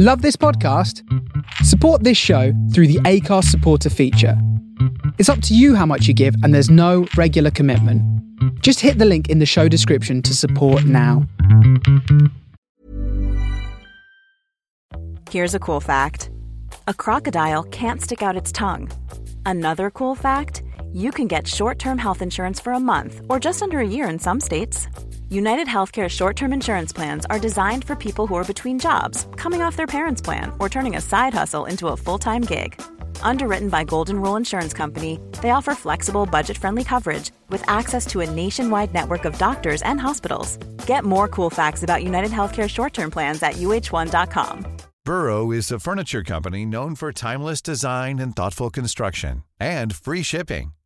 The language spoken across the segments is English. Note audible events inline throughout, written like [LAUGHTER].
Love this podcast? Support this show through the Acast supporter feature. It's up to you how much you give, and there's no regular commitment. Just hit the link in the show description to support now. Here's a cool fact a crocodile can't stick out its tongue. Another cool fact you can get short term health insurance for a month or just under a year in some states. United Healthcare short term insurance plans are designed for people who are between jobs, coming off their parents' plan, or turning a side hustle into a full time gig. Underwritten by Golden Rule Insurance Company, they offer flexible, budget friendly coverage with access to a nationwide network of doctors and hospitals. Get more cool facts about United Healthcare short term plans at uh1.com. Burrow is a furniture company known for timeless design and thoughtful construction and free shipping,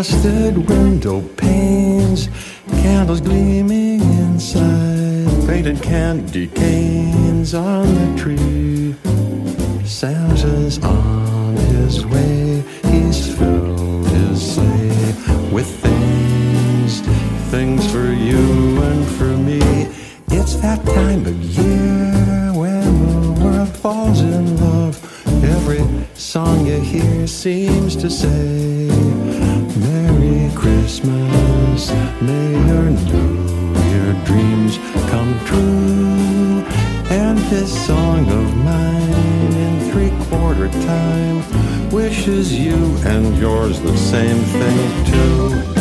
Frosted window panes, candles gleaming inside, painted candy canes on the tree. Santa's on his way, he's filled his sleigh with things, things for you and for me. It's that time of year when the world falls in love. Every song you hear seems to say, Christmas, may your New Year dreams come true. And this song of mine in three quarter time wishes you and yours the same thing too.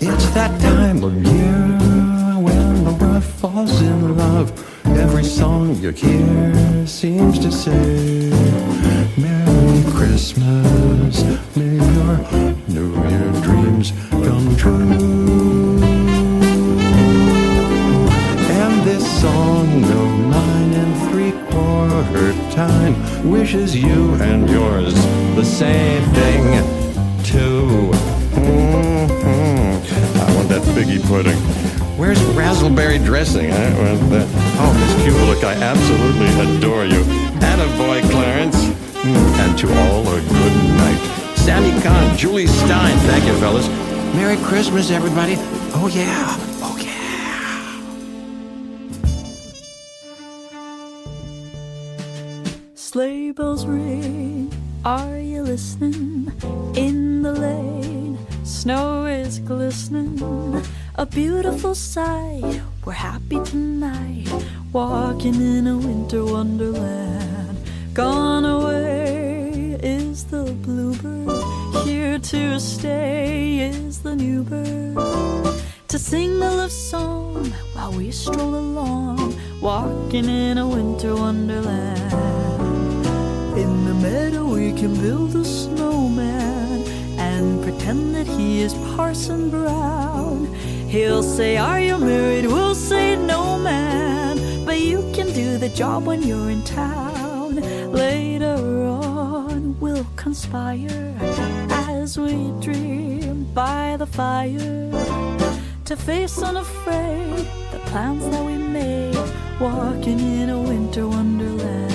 It's that time of year when the world falls in love. Every song you hear seems to say, Merry Christmas, may your New Year dreams come true. And this song of mine in three quarter time wishes you and yours the same thing too. Pudding. Where's raspberry dressing? Want that. Oh, Miss Kubelik, I absolutely adore you. Attaboy, Clarence. Mm, And to all a good night. Sammy Cahn, Jule Styne, thank you, fellas. Merry Christmas, everybody. Oh, yeah. Oh, yeah. Sleigh bells ring, are you listening? In the lane, snow is glistening. A beautiful sight, we're happy tonight. Walking in a winter wonderland. Gone away is the bluebird, here to stay is the new bird. To sing the love song while we stroll along, walking in a winter wonderland. In the meadow, we can build a snowman and pretend that he is Parson Brown. He'll say, Are you married? We'll say, No, man. But you can do the job when you're in town. Later on, we'll conspire as we dream by the fire to face unafraid the plans that we made, walking in a winter wonderland.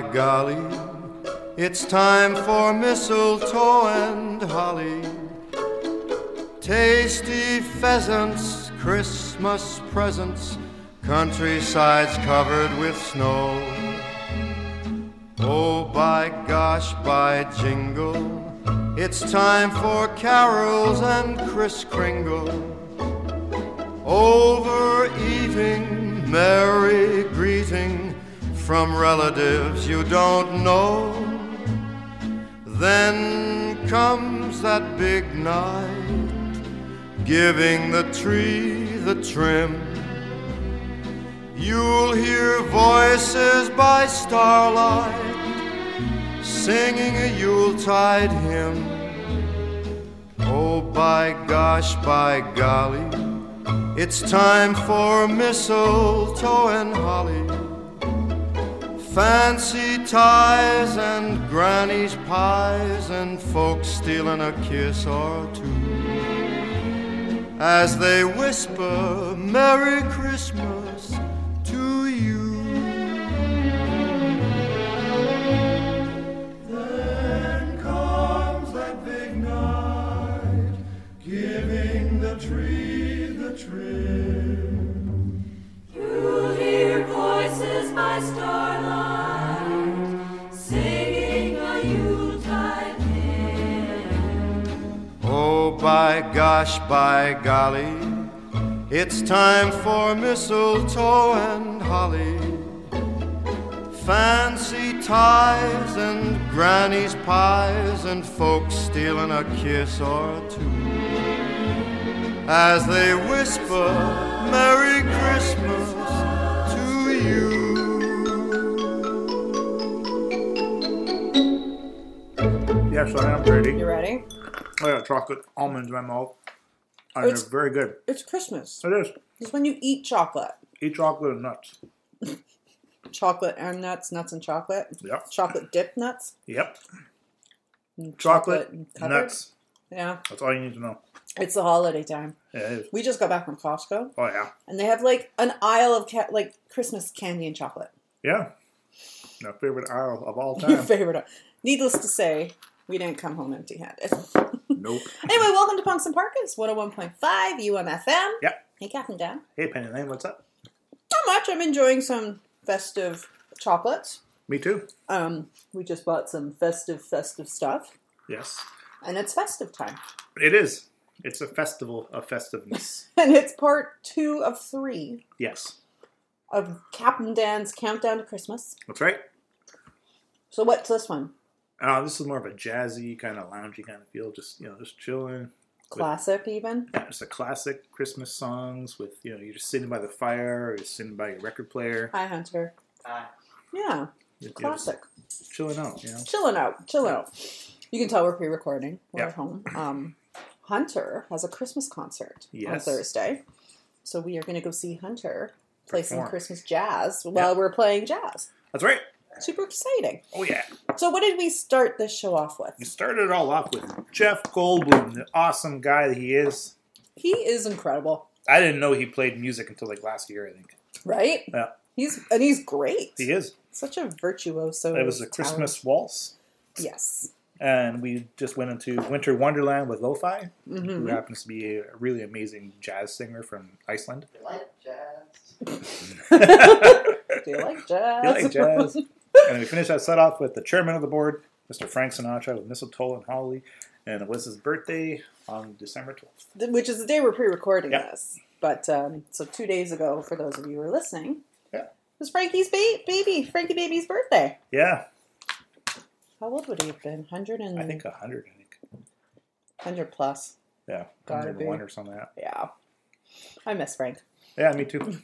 By golly, it's time for mistletoe and holly. Tasty pheasants, Christmas presents, countrysides covered with snow. Oh, by gosh, by jingle, it's time for carols and Kris Kringle. Overeating, merry greeting from relatives you don't know. Then comes that big night, giving the tree the trim. You'll hear voices by starlight singing a Yuletide hymn. Oh, by gosh, by golly, it's time for mistletoe and holly. Fancy ties and granny's pies and folks stealing a kiss or two as they whisper Merry Christmas to you. Then comes that big night, giving the tree the trim. You'll hear voices by starlight by gosh, by golly, it's time for mistletoe and holly. Fancy ties and granny's pies and folks stealing a kiss or two as they whisper Merry Christmas to you. Yes, I am ready. You ready? I got chocolate almonds in my mouth. And It's- they're very good. It's Christmas. It is. It's when you eat chocolate. Eat chocolate and nuts. Chocolate and nuts, nuts and chocolate. Yep. Chocolate dipped nuts. Yep. and Chocolate, and nuts. Yeah. That's all you need to know. It's the holiday time. Yeah, it is. We just got back from Costco Oh, yeah. and they have like an aisle of ca- like Christmas candy and chocolate. Yeah. My favorite aisle of all [LAUGHS] time. Your favorite. Needless to say, we didn't come home empty handed. nope. [LAUGHS] anyway, welcome to Punks in Parkas, 101.5 UMFM. Yep. Hey, Captain Dan. Hey, Penny Lane, what's up? Not much. I'm enjoying some festive chocolates. Me too. Um, we just bought some festive, festive stuff, Yes. and it's festive time. It is. It's a festival of festiveness. [LAUGHS] And it's part two of three yes. of Captain Dan's Countdown to Christmas. That's right. So what's this one? Uh, this is more of a jazzy kind of loungy kind of feel. Just you know, just chilling, Classic, even. Yeah, it's a classic Christmas songs with you know you're just sitting by the fire or you're sitting by your record player, Hi, Hunter. Hi. Yeah, You're classic. just chilling out. You know. Chilling out, chilling out. You can tell we're pre-recording. We're Yeah. at home. Um, Hunter has a Christmas concert on Thursday, so we are going to go see Hunter play some Christmas jazz while we're playing jazz. That's right. Super exciting. Oh yeah. So, what did we start this show off with? We started it all off with Jeff Goldblum, the awesome guy that he is. He is incredible, I didn't know he played music until like last year. I think. right? Yeah, He's and he's great. he is. Such a virtuoso. It was a talent. Christmas waltz. Yes. and we just went into Winter Wonderland with Laufey, who Mhm. happens to be a really amazing jazz singer from Iceland. I like jazz. Do you like jazz? [LAUGHS] [LAUGHS] Do You like jazz? And we finished that set off with the chairman of the board, Mr. Frank Sinatra, with Mistletoe and Holly, and it was his birthday on December 12th. Which is the day we're pre-recording Yeah. this. But um, so two days ago, for those of you who are listening, Yeah. it was Frankie's ba- baby, Frankie baby's birthday. Yeah, How old would he have been? Hundred and I think 100, I think. hundred plus. Yeah, 101 be. or something like that. Yeah. I miss Frank. Yeah, me too.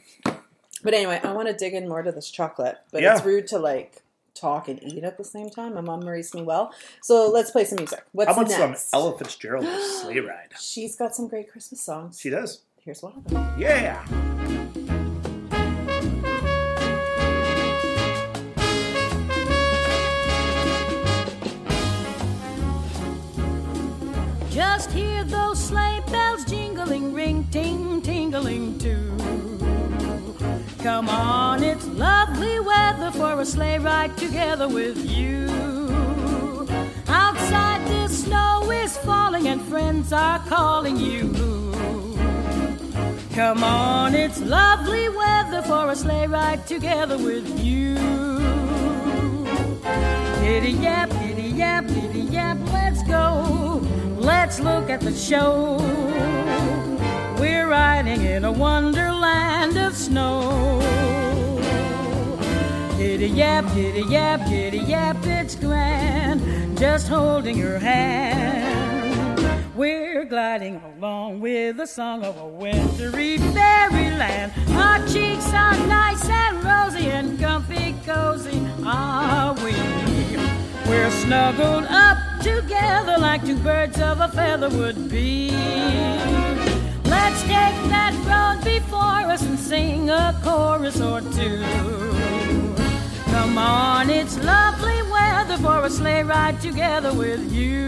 But anyway, I want to dig in more to this chocolate. But Yeah. it's rude to like talk and eat at the same time. My mom raised me well. So let's play some music. What's How about next? some Ella Fitzgerald [GASPS] sleigh ride? She's got some great Christmas songs. She does. Here's one of them. Yeah. Just hear those sleigh bells jingling, ring, ting, tingling too. Come on, it's lovely weather for a sleigh ride together with you. Outside the snow is falling and friends are calling you. Come on, it's lovely weather for a sleigh ride together with you. Giddy yap, giddy yap, giddy yap, let's go. Let's look at the show. We're riding in a wonderland of snow. Giddy yap, giddy yap, giddy yap, it's grand. Just holding your hand. We're gliding along with the song of a wintry fairyland. Our cheeks are nice and rosy and comfy cozy, are we? We're snuggled up together like two birds of a feather would be. Let's take that road before us and sing a chorus or two. Come on, it's lovely weather for a sleigh ride together with you.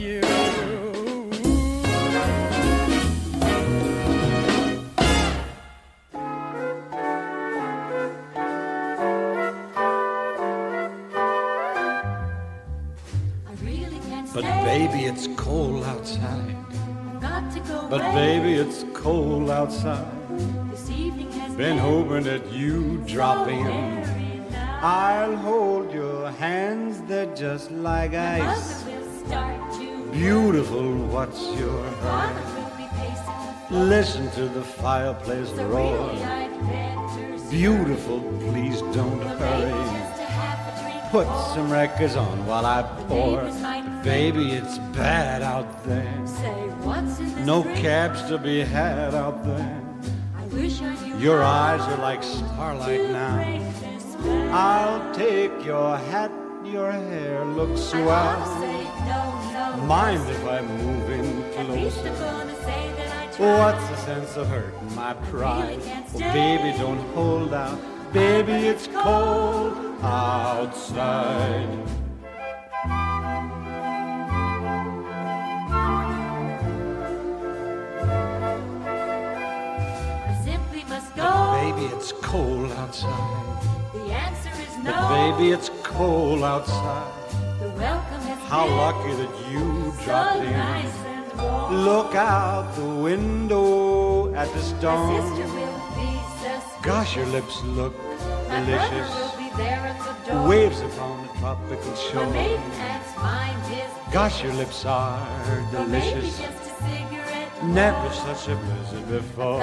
Baby, it's cold outside. Go But baby, it's cold outside. This evening has Been hoping that you drop in. very nice. I'll hold your hands, they're just like ice. Beautiful, what's your Father hurry? will be pacing the floor. Listen to the fireplace So roar. beautiful, please don't hurry. Put some records on while I pour. Baby, it's bad out there. No cabs to be had out there. Your eyes are like starlight now. I'll take your hat, your hair looks swell. Mind if I move in closer? What's the sense of hurting my pride? Oh, baby, don't hold out. Baby, it's cold outside. simply must go. But baby, it's cold outside. The answer is no. But baby, it's cold outside. The welcome has How been lucky that you so dropped in. nice. Look out the window at the storm. sister will be suspicious. Gosh, your lips look My delicious. Waves upon the tropical shore. maiden mind is Gosh, your lips are delicious. just a cigarette Never such a blizzard before.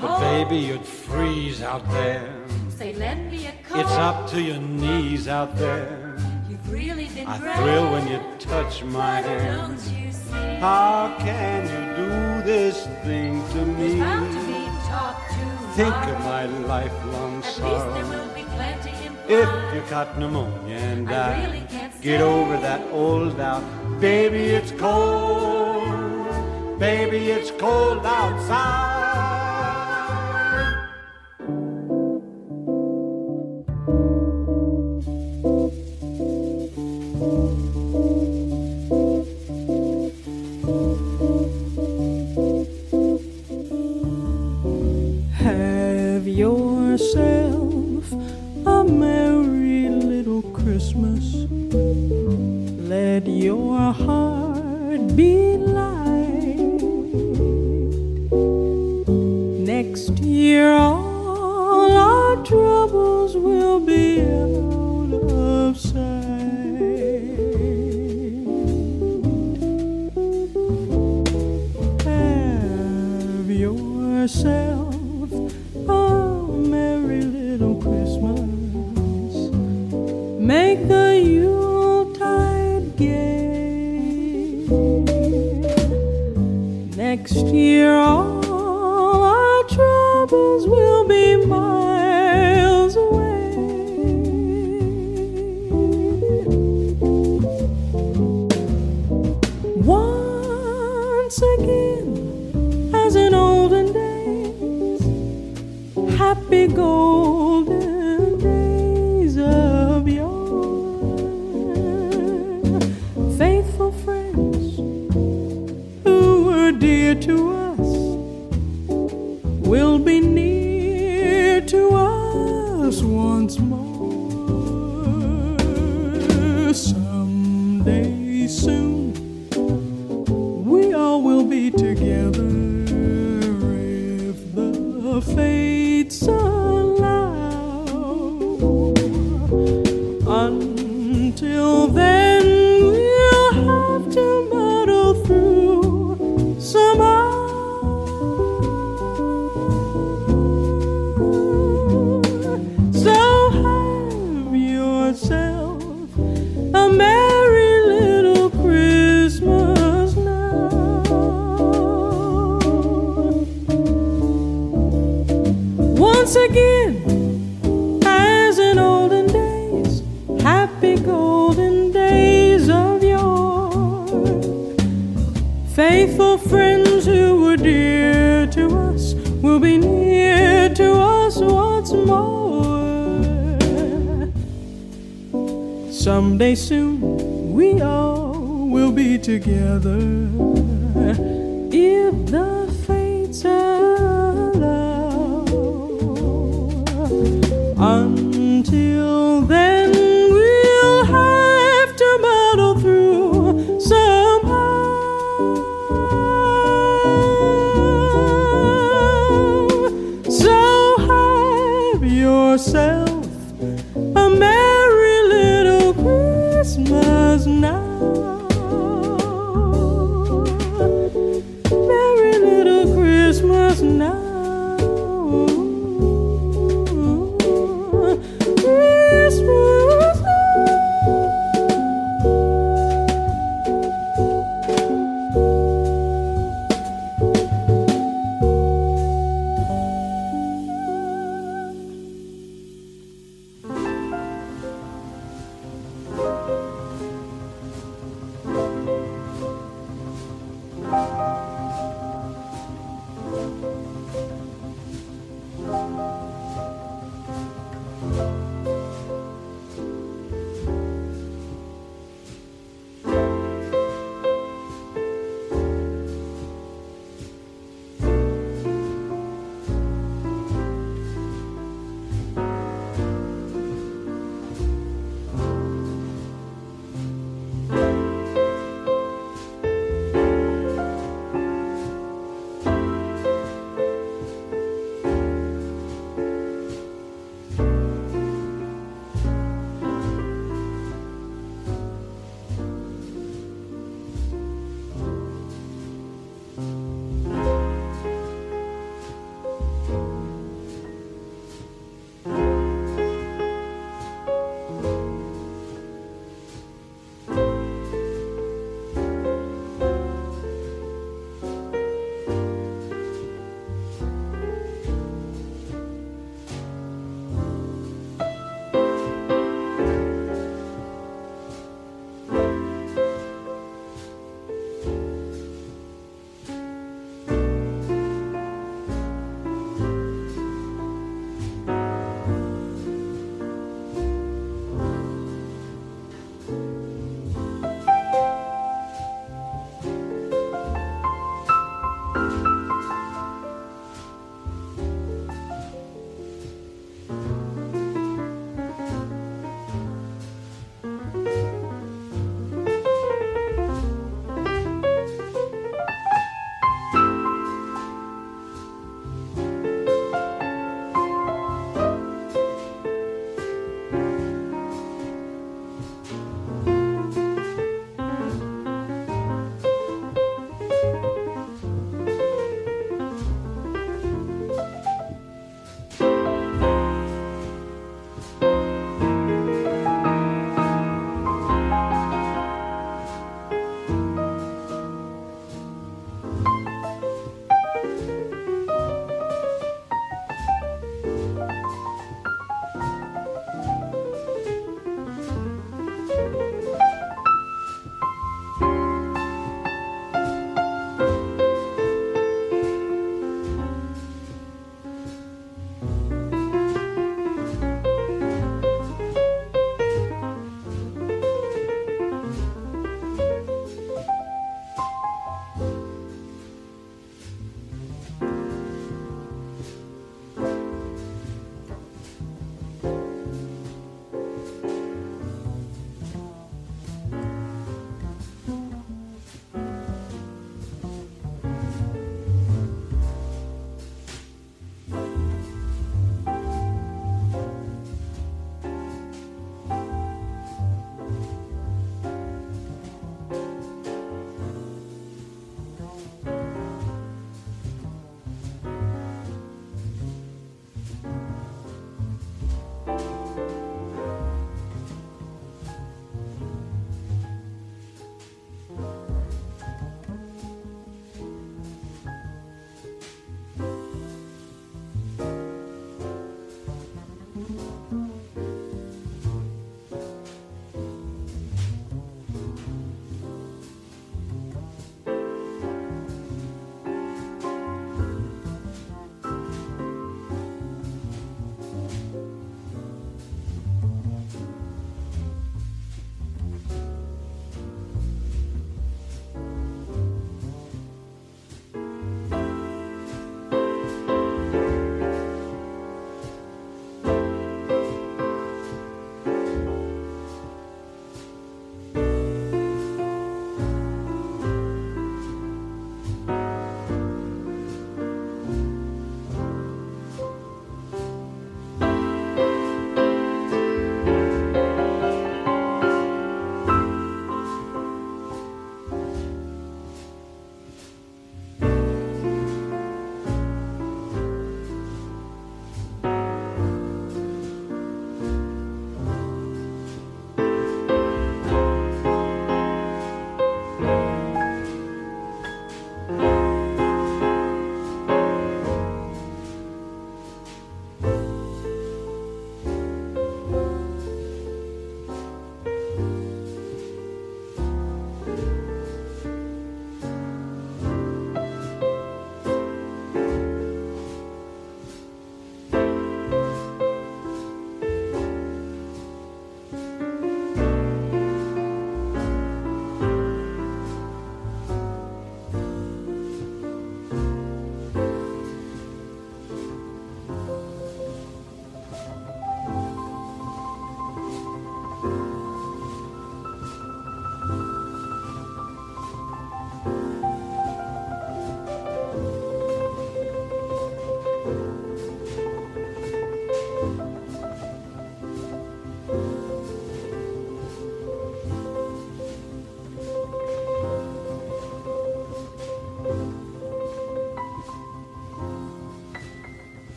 But baby, you'd freeze out there. Say, lend me a coat. It's up to your knees out there. You've really been I thrill when you touch my hand. don't you see? How can you do this thing to me? to Think of my lifelong At sorrow. Will be plenty If you got pneumonia and I die, really can't get over that old doubt. Baby, it's cold. Baby, it's cold outside.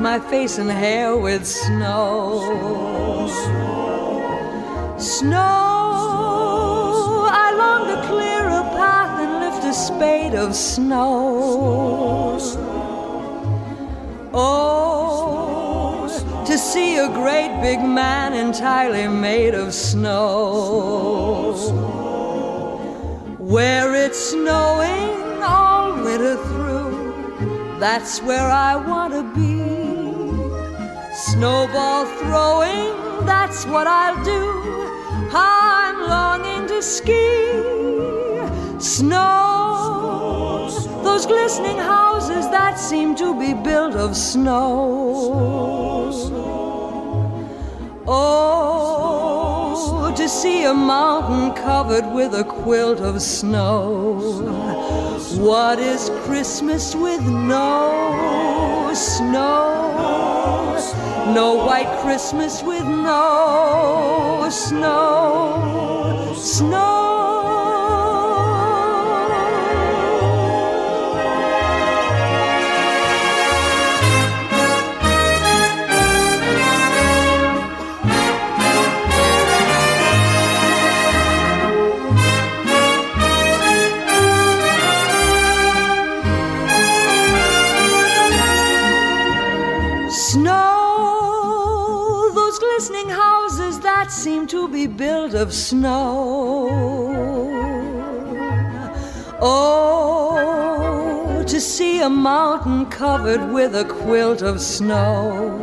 My face, and hair with snow. Snow, I long to clear a path and lift a spade of snow. Oh, to see a great big man entirely made of snow. Where it's snowing all winter through, that's where I want. Snowball throwing, that's what I'll do. I'm longing to ski. Snow, those glistening houses that seem to be built of snow. Oh, to see a mountain covered with a quilt of snow. What is Christmas with no snow? No white Christmas with no snow. Snow. Snow, of snow. Oh, to see a mountain covered with a quilt of snow.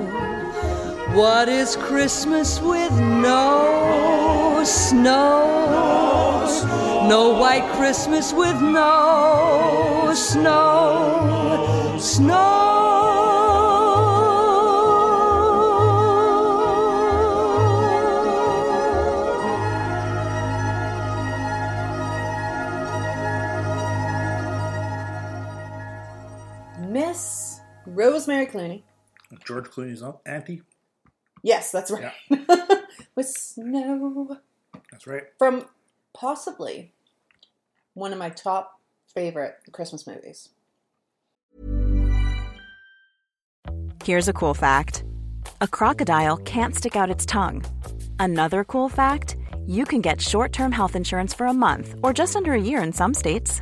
What is Christmas with no snow? No white Christmas with no snow. Miss Rosemary Clooney. George Clooney's auntie. Yes, that's right. [LAUGHS] With snow. That's right. From possibly one of my top favorite Christmas movies. Here's a cool fact a crocodile can't stick out its tongue. Another cool fact you can get short term health insurance for a month or just under a year in some states.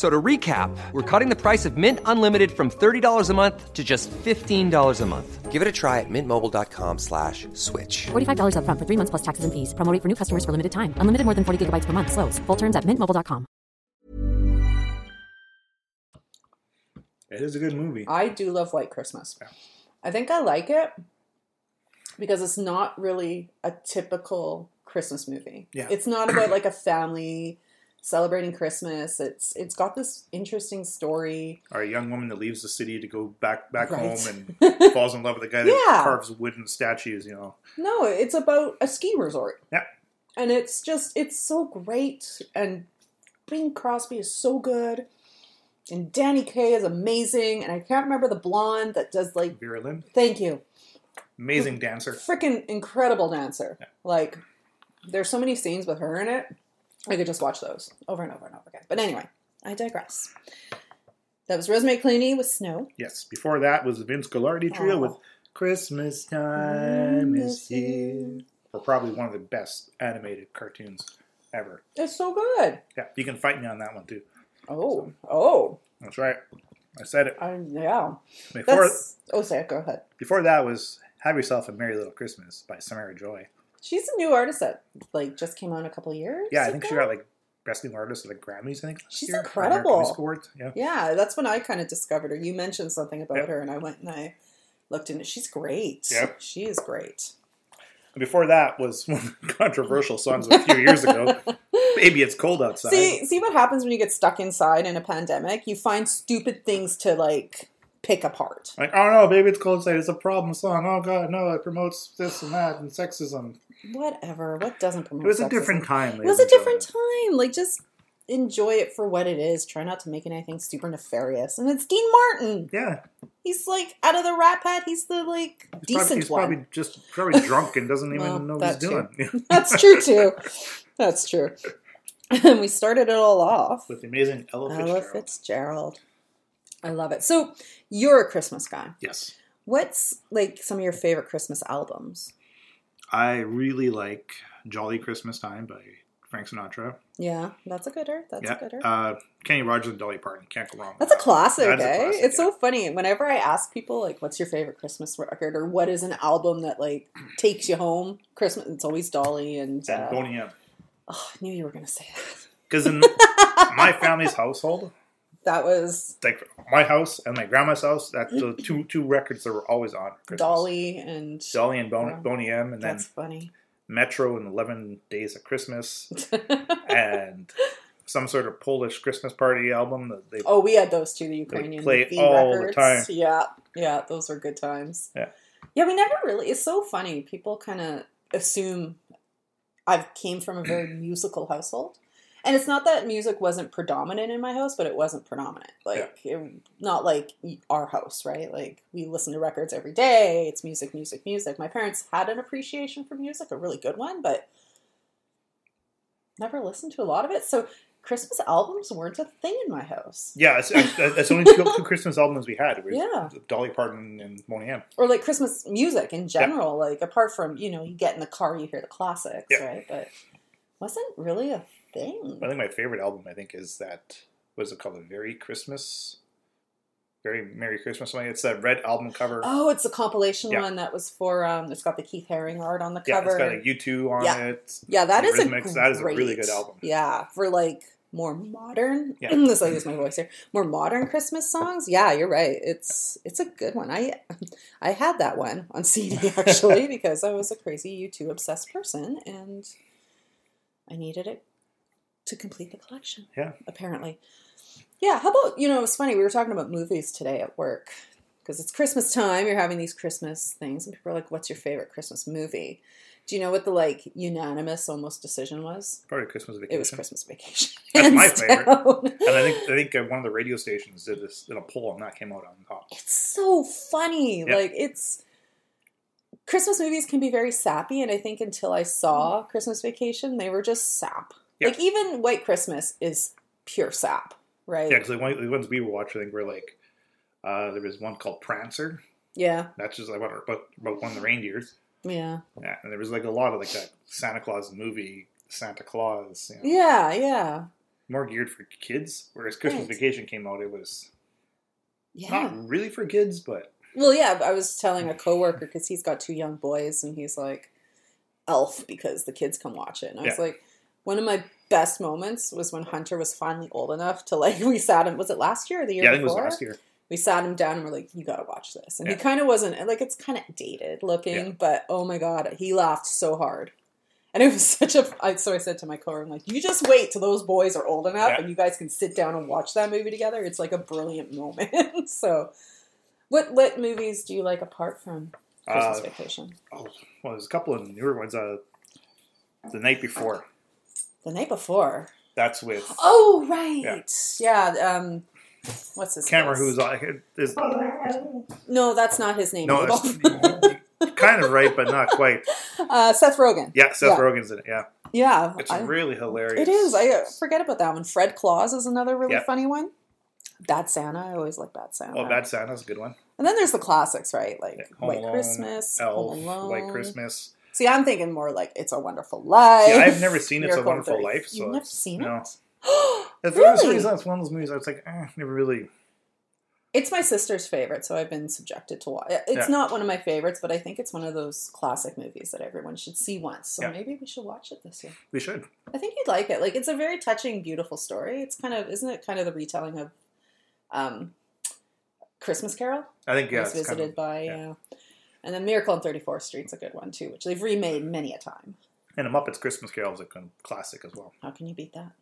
F- So to recap, we're cutting the price of Mint Unlimited from $30 a month to just $15 a month. Give it a try at mintmobile.com slash switch. $45 upfront for three months plus taxes and fees. Promo rate for new customers for limited time. Unlimited more than 40 gigabytes per month. Slows. Full terms at mintmobile.com. It is a good movie. I do love White Christmas. I think I like it because it's not really a typical Christmas movie. Yeah. It's not about like a family celebrating Christmas. It's it's got this interesting story. Or a young woman that leaves the city to go back back Right. home and [LAUGHS] falls in love with a guy that Yeah. carves wooden statues. You know. No, it's about a ski resort. Yeah. And it's just it's so great and Bing Crosby is so good. And Danny Kaye is amazing. And I can't remember the blonde that does like Vera-Ellen, thank you. amazing dancer. freaking incredible dancer. Like, there's so many scenes with her in it. I could just watch those over and over and over again. But anyway, I digress. That was Rosemary Clooney with Snow. Yes. Before that was the Vince Guaraldi trio with oh. "Christmas Time Is Here," or probably one of the best animated cartoons ever. It's so good. Yeah, you can fight me on that one too. Oh, oh, That's right. I said it. I, yeah. Before That's, oh, say it. Go ahead. before that was "Have Yourself a Merry Little Christmas" by Samara Joy. She's a new artist that like just came out a couple years. Yeah, I think she got like best new artist at the Grammys. I think last She's year, incredible. Yeah. Yeah, that's when I kind of discovered her. You mentioned something about Yeah. her, and I went and I looked into. She's great. Yeah. she is great. And before that was [LAUGHS] one of the controversial songs a few years ago. [LAUGHS] Baby, it's cold outside. See, see what happens when you get stuck inside in a pandemic. You find stupid things to like pick apart. Like, oh no, baby, it's cold outside. It's a problem song. Oh god, no, it promotes this and that and sexism. Whatever. What doesn't promote? It was a different time. It was a different time. Like just enjoy it for what it is. Try not to make anything super nefarious. And it's Dean Martin. Yeah, He's like out of the Rat Pack. He's the like he's probably, he's one. probably just probably [LAUGHS] drunk and doesn't even Well, know what he's too. doing. [LAUGHS] [LAUGHS] That's true too. That's true. And we started it all off. With the amazing Ella Ella Fitzgerald. Fitzgerald. I love it. So you're a Christmas guy. Yes, What's like some of your favorite Christmas albums? I really like "Jolly Christmas Time" by Frank Sinatra. Yeah, that's a gooder. That's yeah, a gooder. uh, Kenny Rogers and Dolly Parton. Can't go wrong. That's a classic, That's a eh? classic, it's yeah. so funny. Whenever I ask people, like, what's your favorite Christmas record or what is an album that, like, takes you home? Christmas, it's always Dolly and. Uh, Boney M. oh, I knew you were going to say that. Because in [LAUGHS] my family's household, That was like my house and my grandma's house, that's the two [LAUGHS] two records that were always on. Christmas. Dolly and. Dolly and Bon- Yeah. Boney M, and then That's funny. Metro and Eleven Days of Christmas, [LAUGHS] and some sort of Polish Christmas party album that they. Oh, we had those too, the Ukrainian play all the records. time. Yeah, yeah, those were good times. Yeah. Yeah, we never really. It's so funny. People kind of assume I came from a very [CLEARS THROAT] musical household, and it's not that music wasn't predominant in my house, but it wasn't predominant. Like, it, not like our house, right? Like we listen to records every day. It's music, music, music. My parents had an appreciation for music, a really good one, but never listened to a lot of it. So Christmas albums weren't a thing in my house. Yeah, it's, it's, it's only two, two Christmas albums we had. Yeah. Dolly Parton and Boney M. or like Christmas music in general. Like apart from you know you get in the car, you hear the classics, Yeah. right? But wasn't really a thing. I think my favorite album, I think, is that what is it called? A Very Christmas, Very Merry Christmas. Something. It's that red album cover. Oh, it's a compilation Yeah. one that was for. um It's got the Keith Haring art on the yeah, cover. it's got a U two on Yeah. it. yeah, that the a Eurythmics. That is a really good album. Yeah, for like more modern. Yeah. [CLEARS THROAT] this I use my voice here. More modern Christmas songs. Yeah, you're right. It's it's a good one. I [LAUGHS] I had that one on CD [LAUGHS] actually because I was a crazy U2 obsessed person and I needed it to complete the collection. Yeah. Apparently. Yeah, how about, you know, it was funny. We were talking about movies today at work because it's Christmas time. You're having these Christmas things, and people are like, what's your favorite Christmas movie? Do you know what the like unanimous almost decision was? Probably Christmas Vacation. It was Christmas Vacation. [LAUGHS] That's my favorite. And I think I think uh, one of the radio stations did this did a poll and that came out on top. It's so funny. Yeah. Like it's Christmas movies can be very sappy, and I think until I saw Christmas Vacation, they were just sap. Yeah. Like even White Christmas is pure sap, right? Yeah, because the, the ones we watched, I think, were like uh, there was one called Prancer. yeah, That's just like about about, one of the reindeers. yeah, Yeah, and there was like a lot of like that Santa Claus movie, Santa Claus. You know, yeah, yeah, more geared for kids. Whereas Christmas Right. Vacation came out, it was yeah. not really for kids, but Well, yeah, I was telling a coworker because he's got two young boys, and he's like, "Elf," because the kids come watch it. And I was like, one of my best moments was when Hunter was finally old enough to like. [LAUGHS] We sat him. Was it last year or the year yeah, I think it was before? last year. We sat him down and we're like, "You got to watch this." And Yeah. he kind of wasn't like it's kind of dated looking, Yeah. but oh my god, he laughed so hard. And it was [LAUGHS] such a. I, so I said to my coworker, "I'm like, you just wait till those boys are old enough, Yeah. and you guys can sit down and watch that movie together. It's like a brilliant [LAUGHS] moment." so, what what movies do you like apart from Christmas Uh, Vacation? Oh, well, there's a couple of newer ones. Uh, the night before. The night before. That's with Oh right, yeah. um, what's his name? camera. Who's on? Is, No, that's not his name. no, kind of right, but not quite. [LAUGHS] uh, Seth Rogen. Yeah, Seth Yeah. Rogen's in it. Yeah, Yeah, it's I- really hilarious. It is. I uh, forget about that one. Fred Claus is another really Yep. funny one. Bad Santa. I always like Bad Santa. Oh, Bad Santa's a good one. And then there's the classics, right? Like Home White Alone, Christmas, Elf, Home Alone. White Christmas. See, I'm thinking more like It's a Wonderful Life. I've never seen It's a Wonderful 30. Life, so You've never seen no. it? [GASPS] [GASPS] Some Really? reason, it's one of those movies I was like, eh, never really. It's my sister's favorite, so I've been subjected to watch. It's Yeah. not one of my favorites, but I think it's one of those classic movies that everyone should see once. So Yeah. maybe we should watch it this year. We should. I think you'd like it. Like it's a very touching, beautiful story. It's kind of isn't it kind of the retelling of um Christmas Carol. I think yeah, was it's kind visited of- by yeah. And then Miracle on 34th Street's a good one too, which they've remade many a time. and a Muppets Christmas Carol is a classic as well. How can you beat that?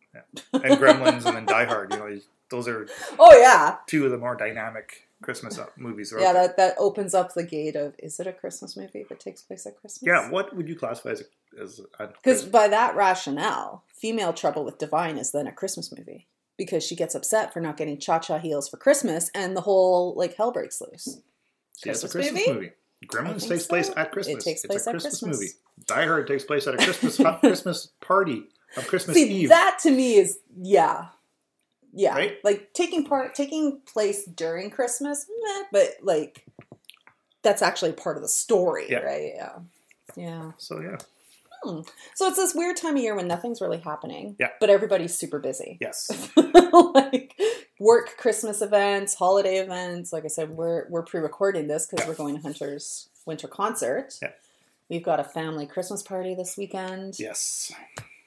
And Gremlins and then Die Hard. You know, those are [LAUGHS] Oh yeah, two of the more dynamic Christmas uh, movies. yeah. That that opens up the gate of is it a Christmas movie if it takes place at Christmas? Yeah, what would you classify as a, Because by that rationale, Female Trouble with Divine is then a Christmas movie because she gets upset for not getting cha cha heels for Christmas, and the whole like hell breaks loose. Yeah, it's a Christmas Christmas movie? movie. Gremlins takes so. place at Christmas. It takes it's place a at Christmas, Christmas. movie. Die Hard takes place at a Christmas [LAUGHS] Christmas party on Christmas See, Eve. that to me is yeah, yeah, Right? like taking part, taking place during Christmas, meh, but like that's actually part of the story, Yeah. right? Yeah, yeah. So yeah, Hmm. So it's this weird time of year when nothing's really happening, Yeah. but everybody's super busy. yes, [LAUGHS] like work Christmas events, holiday events. Like I said, we're we're pre-recording this because we're going to Hunter's winter concert. Yeah. We've got a family Christmas party this weekend. yes.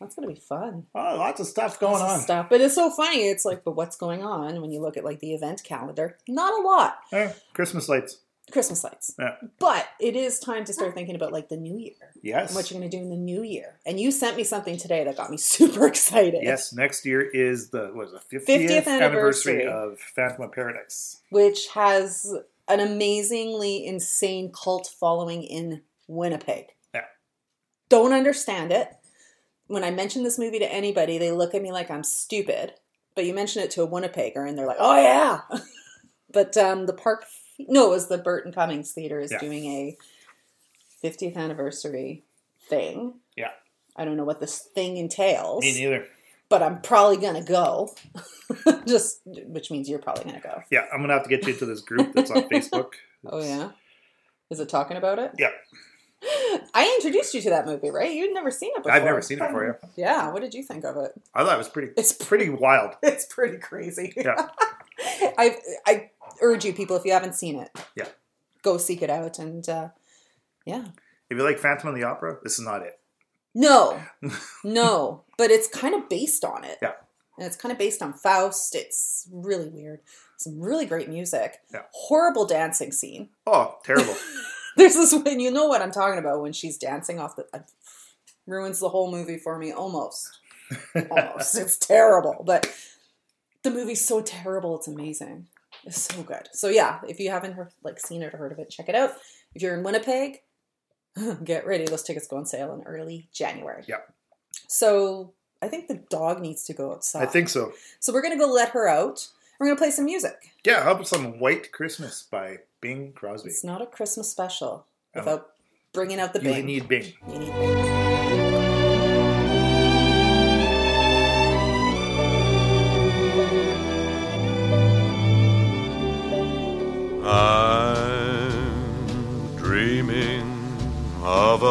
That's gonna be fun. Oh, lots of stuff going Lots of on. Stuff, but it's so funny. It's like, but what's going on when you look at like the event calendar? Not a lot. Eh, Christmas lights. Christmas lights, Yeah. but it is time to start thinking about like the new year. Yes. And what you're gonna do in the new year. And you sent me something today that got me [LAUGHS] super excited. Yes, next year is the what is it, 50th, 50th anniversary anniversary. of Phantom of Paradise. which has an amazingly insane cult following in Winnipeg. Yeah. Don't understand it. When I mention this movie to anybody, they look at me like I'm stupid. But you mention it to a Winnipegger and they're like, oh yeah. [LAUGHS] but um, the park, no, it was the Burton Cummings Theater is Yeah. doing a 50th anniversary thing. Yeah. I don't know what this thing entails Me neither. but I'm probably gonna go. [LAUGHS] Just which means you're probably gonna go. Yeah, I'm gonna have to get you into this group that's on [LAUGHS] Facebook. Oh yeah, is it talking about it? Yeah, [GASPS] I introduced you to that movie, right? You'd never seen it before. I've never seen it before. Yeah, Yeah, what did you think of it? I thought it was pretty. It's pretty wild. [LAUGHS] It's pretty crazy. Yeah, I I urge you, people, if you haven't seen it, yeah. go seek it out. And uh, yeah, If you like Phantom of the Opera, this is not it. no, [LAUGHS] no, but it's kind of based on it. Yeah. and it's kind of based on Faust. It's really weird. Some really great music. Yeah. Horrible dancing scene. Oh, terrible. [LAUGHS] There's this when you know what I'm talking about when she's dancing off the uh, ruins the whole movie for me almost. [LAUGHS] Almost. it's terrible, but the movie's so terrible it's amazing. It's so good. So yeah, if you haven't heard, like seen it or heard of it, check it out. If you're in Winnipeg, [LAUGHS] get ready. Those tickets go on sale in early January. Yeah. So I think the dog needs to go outside. I think so. So we're gonna go let her out. We're gonna play some music. Yeah, how about some White Christmas by Bing Crosby? It's not a Christmas special without bringing out the You need Bing. You need Bing.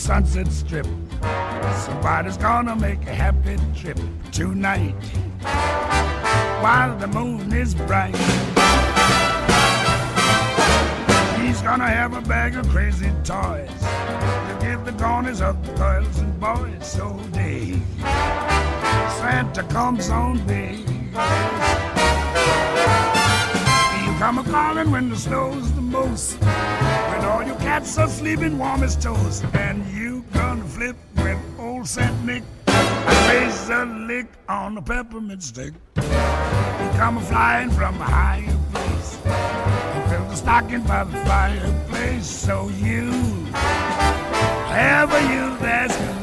Sunset Strip. Somebody's gonna make a happy trip tonight while the moon is bright. He's gonna have a bag of crazy toys. He'll give the corners of the girls and boys so day. Santa comes on day. You come a calling when the snow's the most. Your cats are sleeping warm as toast. And you gonna flip with old Saint Nick plays a lick on the peppermint stick. You come a flying from a higher place. You fill the stocking by the fireplace. So you, ever you, that's good.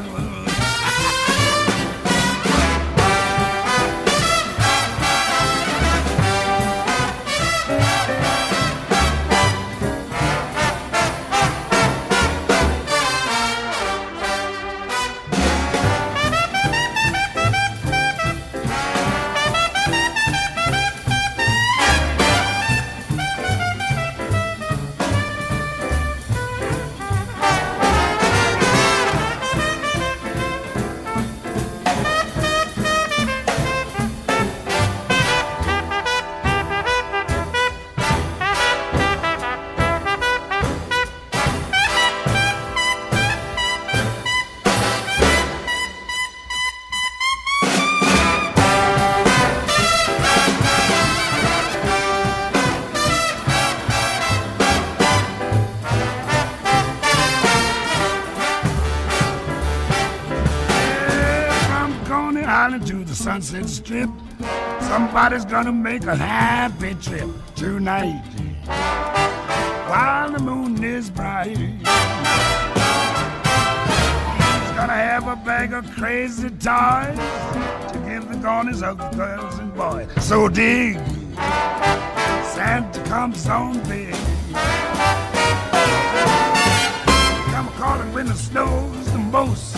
Sunset Strip. Somebody's gonna make a happy trip tonight while the moon is bright. He's gonna have a bag of crazy toys to give the corners of the girls and boys. So dig, Santa comes on big. Come calling when the snow's the most.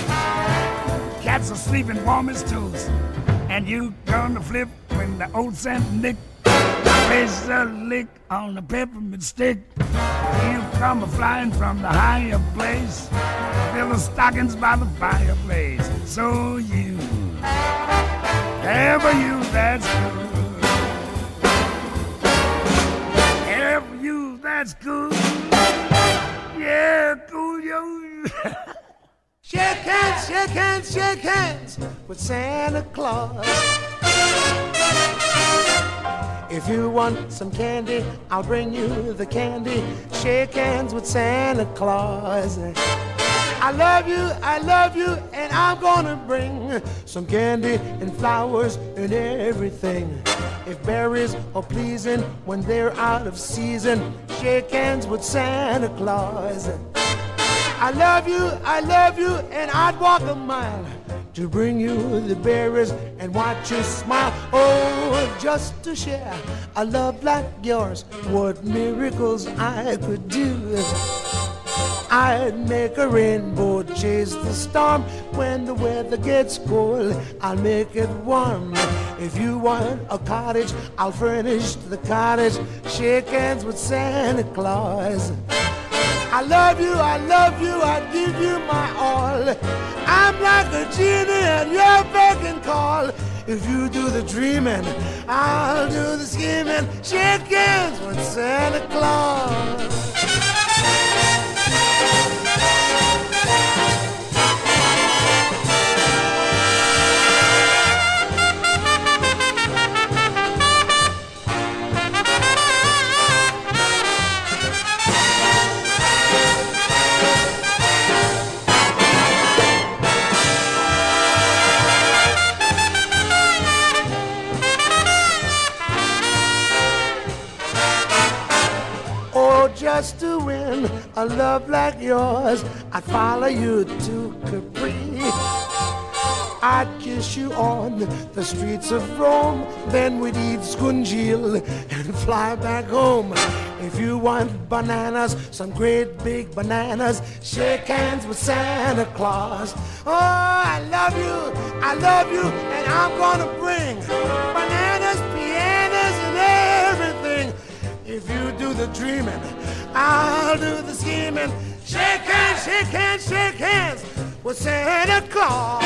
Cats are sleeping warm as toast. And you gonna flip when the old Saint Nick plays a lick on the peppermint stick. You come a flying from the higher place. Fill the stockings by the fireplace. So you, ever you, that's good. Ever you, that's good. Yeah, cool, yo. [LAUGHS] Shake hands, shake hands, shake hands with Santa Claus. If you want some candy, I'll bring you the candy. Shake hands with Santa Claus. I love you, I love you, and I'm gonna bring some candy and flowers and everything. If berries are pleasing when they're out of season, shake hands with Santa Claus. I love you, I love you, and I'd walk a mile to bring you the berries and watch you smile. Oh, just to share a love like yours, what miracles I could do. I'd make a rainbow chase the storm when the weather gets cold. I'll make it warm. If you want a cottage, I'll furnish the cottage. Shake hands with Santa Claus. I love you, I love you, I give you my all. I'm like a genie and you're and call. If you do the dreaming, I'll do the scheming. Shake hands with Santa Claus. Just to win a love like yours, I'd follow you to Capri. I'd kiss you on the streets of Rome, then we'd eat scungilli and fly back home. If you want bananas, some great big bananas, shake hands with Santa Claus. Oh, I love you, I love you, and I'm gonna bring bananas, pianos, and everything. If you do the dreaming, I'll do the scheming. Shake hands, shake hands, shake hands with Santa Claus.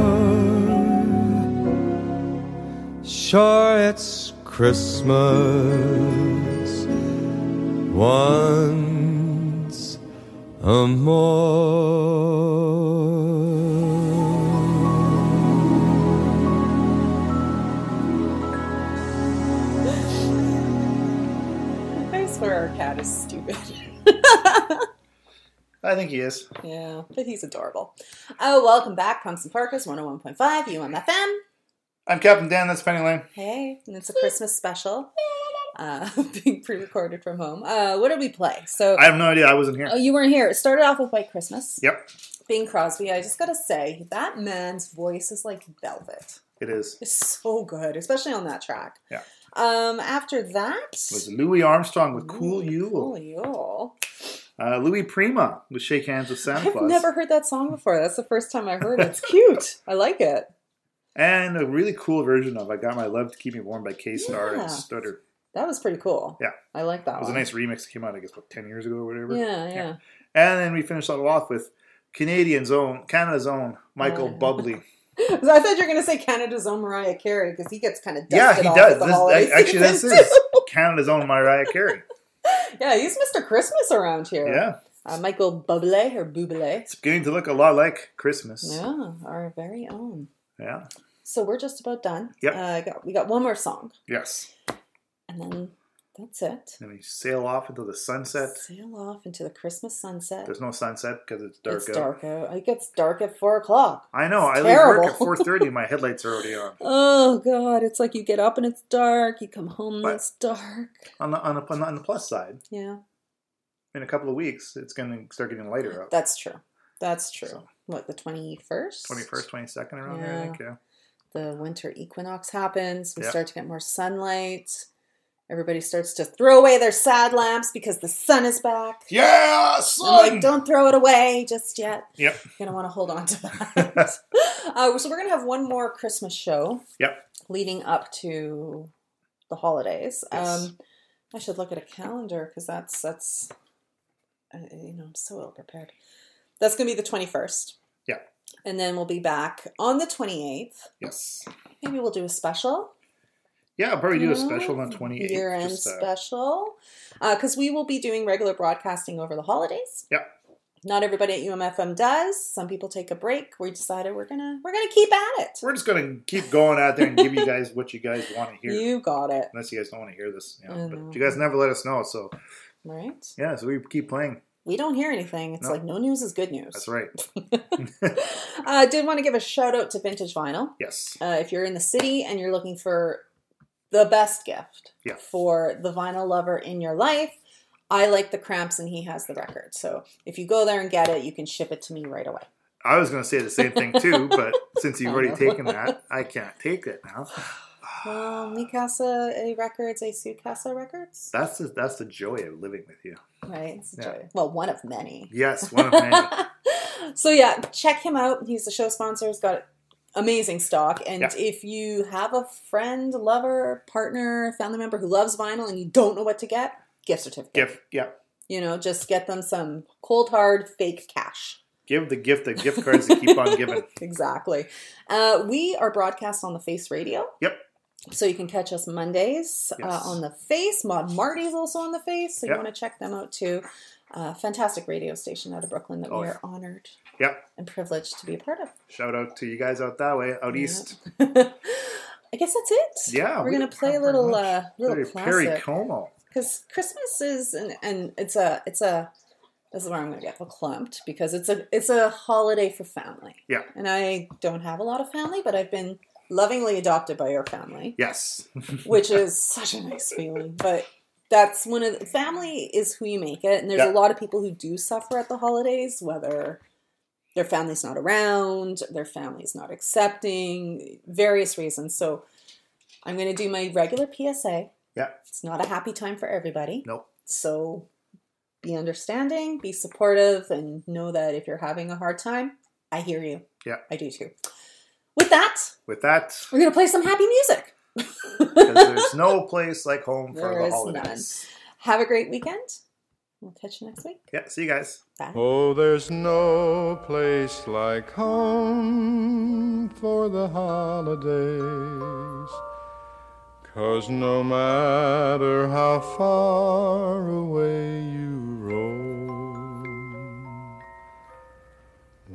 Sure, it's Christmas once a I swear our cat is stupid. [LAUGHS] I think he is. yeah, but he's adorable. Oh, welcome back, Punks in Parkas 101.5 UMFM. I'm Captain Dan, that's Penny Lane. Hey, and it's a Christmas special. Uh, [LAUGHS] being pre-recorded from home. Uh, what did we play? So I have no idea, I wasn't here. Oh, you weren't here. It started off with White Christmas. Yep, Bing Crosby. I just gotta say that man's voice is like velvet. it is. It's so good, especially on that track. Yeah. Um, after that, was Louis Armstrong with Cool Yule. Cool Yule. Uh, Louis Prima with Shake Hands with Santa I've Claus. never heard that song before. That's the first time I heard it. It's cute. I like it. And a really cool version of I Got My Love to Keep Me Warm by Kay Starr Yeah. and Stutter. That was pretty cool. Yeah. I like that It was a nice remix that came out, I guess, what, 10 years ago or whatever? Yeah, yeah. And then we finished it off with Canadian's own, Canada's own, Michael Oh. Bublé. [LAUGHS] I thought you were gonna say Canada's own Mariah Carey because he gets kind of Yeah, he does. This- actually, this is. Canada's own Mariah Carey. [LAUGHS] yeah, he's Mr. Christmas around here. Yeah. Uh, Michael Bublé or Bublé. It's beginning to look a lot like Christmas. Yeah, our very own. Yeah. So we're just about done. Yep. Uh, got, we got one more song, Yes. and then that's it. Then we sail off into the sunset. Sail off into the Christmas sunset. There's no sunset because it's dark it's out. dark out. It gets dark at four o'clock. I know. It's I leave work at terrible. [LAUGHS] 4.30 my headlights are already on. Oh god, it's like you get up and it's dark. You come home and it's dark. On the, on, the, on the plus side, Yeah. in a couple of weeks, it's going to start getting lighter out. That's true. That's true. What the twenty first? Twenty first, twenty second around there. I think. Yeah. The winter equinox happens. We Yeah. start to get more sunlight. Everybody starts to throw away their sad lamps because the sun is back. Yeah, sun! like, don't throw it away just yet. Yep. You're gonna want to hold on to that. [LAUGHS] [LAUGHS] uh, so we're gonna have one more Christmas show Yep. leading up to the holidays. Yes. Um, I should look at a calendar because that's that's uh, you know I'm so ill prepared. That's gonna be the 21st, Yeah. and then we'll be back on the 28th. Yes. Maybe we'll do a special Yeah, I'll probably do a hmm. special on twenty eighth. year end uh, special uh, because we will be doing regular broadcasting over the holidays. Yeah. Not everybody at UMFM does. Some people take a break. We decided we're gonna we're gonna keep at it. We're just gonna keep going out there and give you guys what you guys want to hear. You got it. Unless you guys don't want to hear this, you know. But you guys never let us know, so Right? yeah. So we keep playing. We don't hear anything. It's No. like no news is good news. That's right. I [LAUGHS] [LAUGHS] did want to give a shout out to Vintage Vinyl. Yes. Uh, if you're in the city and you're looking for the best gift Yeah. for the vinyl lover in your life, I like the cramps and he has the record. So if you go there and get it, you can ship it to me right away. I was gonna say the same thing too, [LAUGHS] but since you've already taken that, I can't take it now. [SIGHS] Well, Mikasa A Records, A Sukasa Records, That's the, that's the joy of living with you. Right? Yeah. Well, one of many. Yes, one of many. [LAUGHS] So yeah, check him out. He's the show sponsor. He's got amazing stock. And Yeah. if you have a friend, lover, partner, family member who loves vinyl and you don't know what to get, gift certificate. Gift, yeah. You know, just get them some cold hard fake cash. Give the gift of gift cards to keep on giving. [LAUGHS] exactly. Uh, we are broadcast on the Face Radio. Yep. So you can catch us Mondays uh, on the Face. Mod Marty's also on the Face, so you Yep. want to check them out too. Uh, fantastic radio station out of Brooklyn that Oh, we are honored Yep. and privileged to be a part of. Shout out to you guys out that way, out Yeah. east. [LAUGHS] I guess that's it. Yeah, we're we gonna play a little uh, little Perry, classic Perry Como. because Christmas is and and it's a it's a this is where I'm gonna get clumped because it's a it's a holiday for family. Yeah. And I don't have a lot of family, but I've been lovingly adopted by your family, Yes. [LAUGHS] [LAUGHS] which is such a nice feeling. But that's one of the family is who you make it, and there's Yeah. a lot of people who do suffer at the holidays, whether their family's not around, their family's not accepting, various reasons. So I'm going to do my regular PSA. Yeah. It's not a happy time for everybody. Nope. So be understanding, be supportive, and know that if you're having a hard time, I hear you. Yeah. I do too. With that, With that, we're going to play some happy music. because there's [LAUGHS] no place like home for There the is holidays. Have a great weekend. We'll catch you next week. Yeah. See you guys. Bye. Oh, there's no place like home for the holidays. Cause no matter how far away you roam,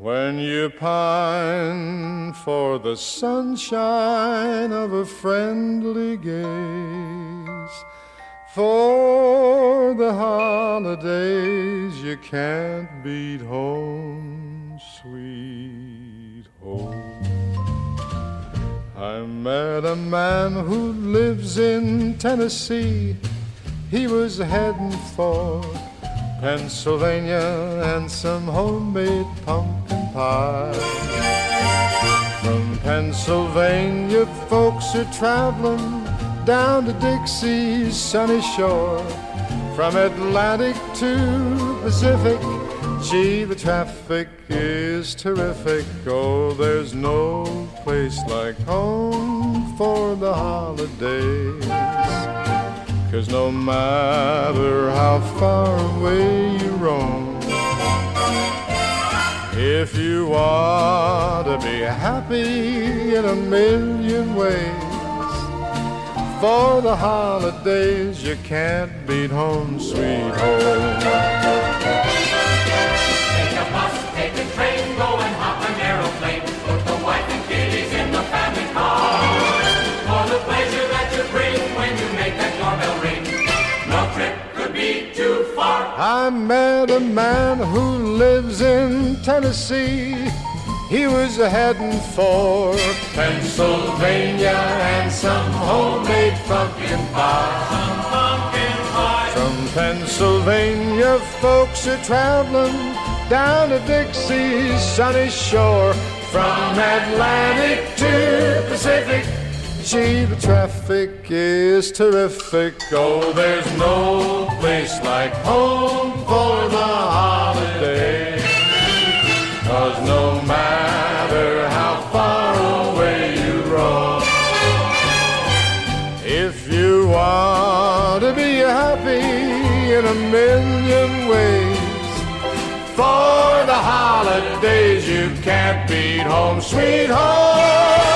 when you pine for the sunshine of a friendly gaze, for the holidays you can't beat home, sweet home. I met a man who lives in Tennessee. He was heading for Pennsylvania and some homemade pumpkin pie. From Pennsylvania, folks are traveling down to Dixie's sunny shore. From Atlantic to Pacific, gee, the traffic is terrific. Oh, there's no place like home for the holidays. Cause no matter how far away you roam, if you want to be happy in a million ways, for the holidays you can't beat home, sweet home. I met a man who lives in Tennessee. He was heading for Pennsylvania and some homemade pumpkin pie. Some Pumpkin pie. From Pennsylvania folks are traveling down to Dixie's sunny shore. From Atlantic to Pacific, gee, the traffic is terrific. Oh, there's no place like home for the holiday. Cause no matter how far away you roam, if you want to be happy in a million ways, for the holidays you can't beat home, sweet home.